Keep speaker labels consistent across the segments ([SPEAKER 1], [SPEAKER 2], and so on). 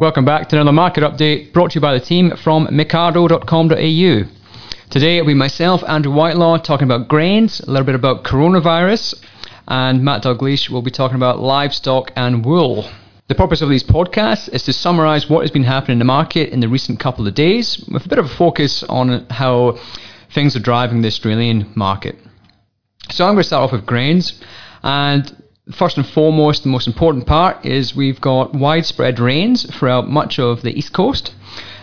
[SPEAKER 1] Welcome back to another market update brought to you by the team from Mecardo.com.au. Today it'll be myself, Andrew Whitelaw, talking about grains, a little bit about coronavirus, and Matt Dalgleish will be talking about livestock and wool. The purpose of these podcasts is to summarise what has been happening in the market in the recent couple of days, with a bit of a focus on how things are driving the Australian market. So I'm going to start off with grains, and first and foremost, the most important part is we've got widespread rains throughout much of the east coast.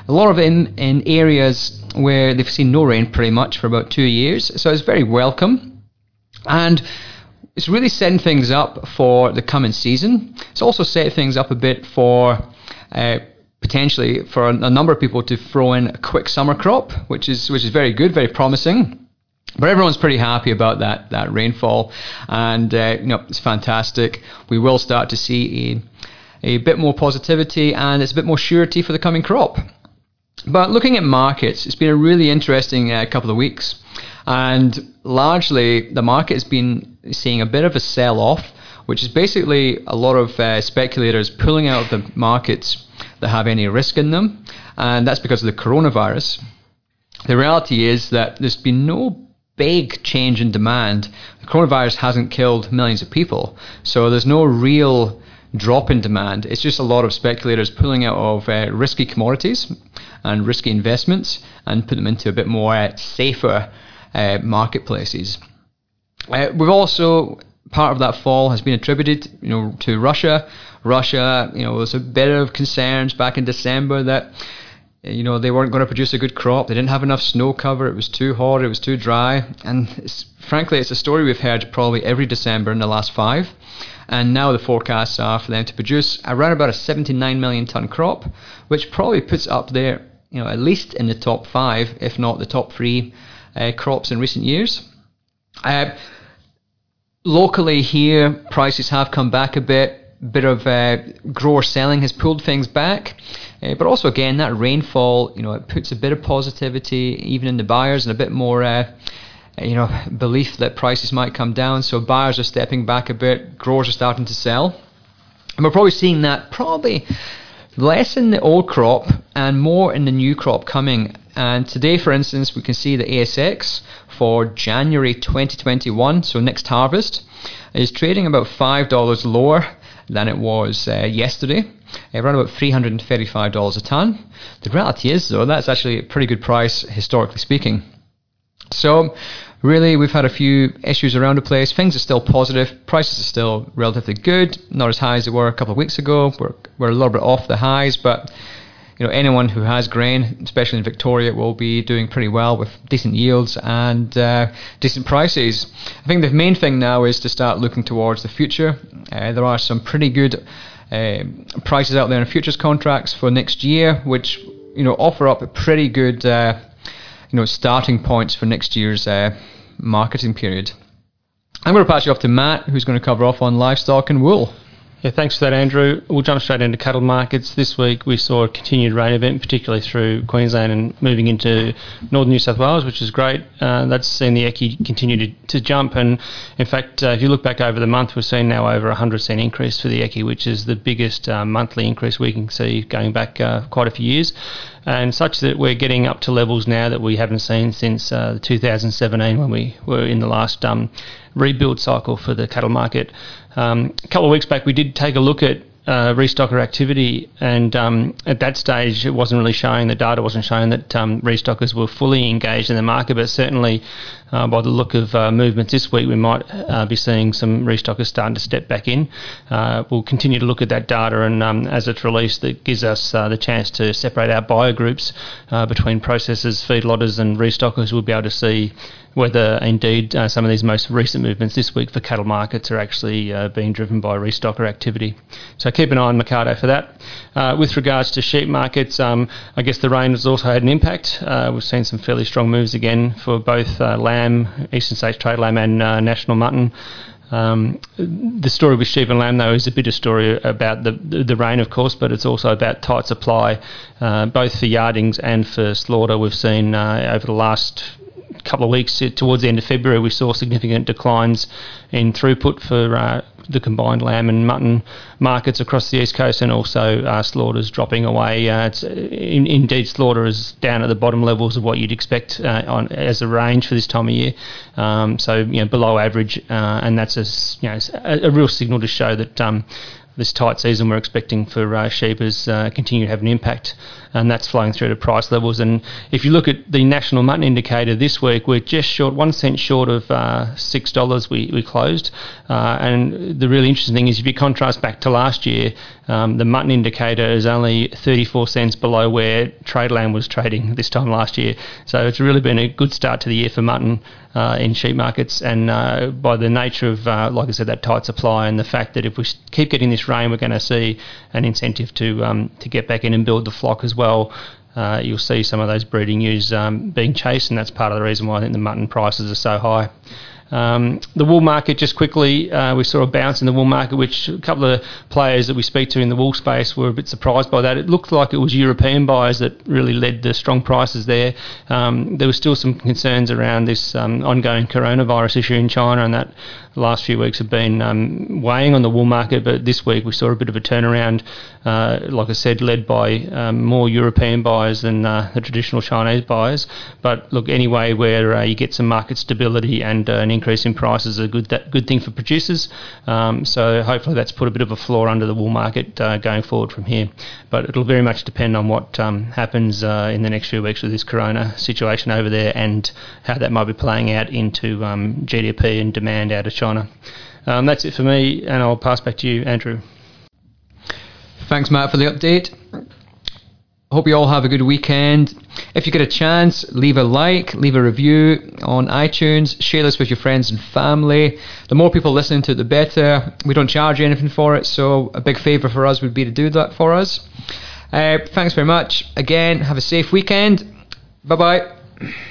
[SPEAKER 1] A lot of it in, in areas where they've seen no rain pretty much for about two years, so it's very welcome. And it's really setting things up for the coming season. It's also set things up a bit for uh, potentially for a, a number of people to throw in a quick summer crop, which is which is very good, very promising. But everyone's pretty happy about that that rainfall, and uh, you know it's fantastic. We will start to see a, a bit more positivity, and it's a bit more surety for the coming crop. But looking at markets, it's been a really interesting uh, couple of weeks, and largely the market has been seeing a bit of a sell-off, which is basically a lot of uh, speculators pulling out of the markets that have any risk in them, and that's because of the coronavirus. The reality is that there's been no big change in demand. The coronavirus hasn't killed millions of people, so there's no real drop in demand. It's just a lot of speculators pulling out of uh, risky commodities and risky investments and put them into a bit more uh, safer uh, marketplaces. Uh, we've also part of that fall has been attributed, you know, to Russia. Russia, you know, there's a bit of concerns back in December that you know they weren't going to produce a good crop. They didn't have enough snow cover. It was too hot. It was too dry. And it's, frankly, it's a story we've heard probably every December in the last five. And now the forecasts are for them to produce around about a 79 million ton crop, which probably puts up there, you know, at least in the top five, if not the top three uh, crops in recent years. Uh, locally here, prices have come back a bit. Bit of uh, grower selling has pulled things back. Uh, but also, again, that rainfall, you know, it puts a bit of positivity even in the buyers and a bit more, uh, you know, belief that prices might come down. So buyers are stepping back a bit, growers are starting to sell. And we're probably seeing that probably less in the old crop and more in the new crop coming. And today, for instance, we can see the ASX for January 2021, so next harvest, is trading about $5 lower than it was uh, yesterday around about $335 a tonne. The reality is, though, that's actually a pretty good price historically speaking. So, really, we've had a few issues around the place. Things are still positive. Prices are still relatively good, not as high as they were a couple of weeks ago. We're, we're a little bit off the highs, but you know anyone who has grain, especially in Victoria, will be doing pretty well with decent yields and uh, decent prices. I think the main thing now is to start looking towards the future. Uh, there are some pretty good uh, prices out there in futures contracts for next year, which you know offer up a pretty good uh, you know starting points for next year's uh, marketing period. I'm going to pass you off to Matt, who's going to cover off on livestock and wool.
[SPEAKER 2] Yeah, thanks for that, Andrew. We'll jump straight into cattle markets. This week we saw a continued rain event, particularly through Queensland and moving into northern New South Wales, which is great. Uh, that's seen the EYCI continue to, to jump, and in fact, uh, if you look back over the month, we're seeing now over a 100 cent increase for the EYCI, which is the biggest uh, monthly increase we can see going back uh, quite a few years and such that we're getting up to levels now that we haven't seen since uh, 2017 when we were in the last um, rebuild cycle for the cattle market. Um, a couple of weeks back, we did take a look at uh, restocker activity, and um, at that stage, it wasn't really showing the data wasn't showing that um, restockers were fully engaged in the market. But certainly, uh, by the look of uh, movements this week, we might uh, be seeing some restockers starting to step back in. Uh, we'll continue to look at that data, and um, as it's released, that gives us uh, the chance to separate our buyer groups between processors, feedlotters, and restockers. We'll be able to see whether indeed uh, some of these most recent movements this week for cattle markets are actually uh, being driven by restocker activity. So keep an eye on Mecardo for that. Uh, with regards to sheep markets, um, I guess the rain has also had an impact. Uh, we've seen some fairly strong moves again for both uh, lamb, Eastern States trade lamb, and uh, national mutton. Um, the story with sheep and lamb, though, is a bit of story about the, the rain, of course, but it's also about tight supply, uh, both for yardings and for slaughter. We've seen uh, over the last couple of weeks towards the end of February, we saw significant declines in throughput for uh, the combined lamb and mutton markets across the east coast, and also uh, slaughters dropping away. Uh, it's in, indeed slaughter is down at the bottom levels of what you'd expect uh, on as a range for this time of year. Um, so you know below average, uh, and that's a you know a, a, real signal to show that. Um, this tight season we're expecting for uh, sheep has uh, continued to have an impact, and that's flowing through to price levels. And if you look at the national mutton indicator this week, we're just short one cent short of uh, six dollars. We we closed, uh, and the really interesting thing is if you contrast back to last year, um, the mutton indicator is only 34 cents below where trade lamb was trading this time last year. So it's really been a good start to the year for mutton uh, in sheep markets. And uh, by the nature of, like I said, that tight supply and the fact that if we keep getting this rain, we're going to see an incentive to um, to get back in and build the flock as well. Uh, you'll see some of those breeding ewes um, being chased, and that's part of the reason why I think the mutton prices are so high. Um, the wool market, just quickly, uh, we saw a bounce in the wool market, which a couple of players that we speak to in the wool space were a bit surprised by that. It looked like it was European buyers that really led the strong prices there. Um, there were still some concerns around this um, ongoing coronavirus issue in China, and that the last few weeks have been um, weighing on the wool market, but this week we saw a bit of a turnaround, uh, like I said, led by um, more European buyers than uh, the traditional Chinese buyers. But look, anyway, where uh, you get some market stability and an increase in prices is a good good thing for producers. Um, so hopefully that's put a bit of a floor under the wool market uh, going forward from here. But it'll very much depend on what um, happens uh, in the next few weeks with this corona situation over there and how that might be playing out into um, GDP and demand out of China. China. Um, that's it for me, and I'll pass back to you, Andrew.
[SPEAKER 1] Thanks, Matt, for the update. Hope you all have a good weekend. If you get a chance, leave a like, leave a review on iTunes, share this with your friends and family. The more people listening to it, the better. We don't charge anything for it, so a big favour for us would be to do that for us. Uh, thanks very much. Again, have a safe weekend. Bye bye.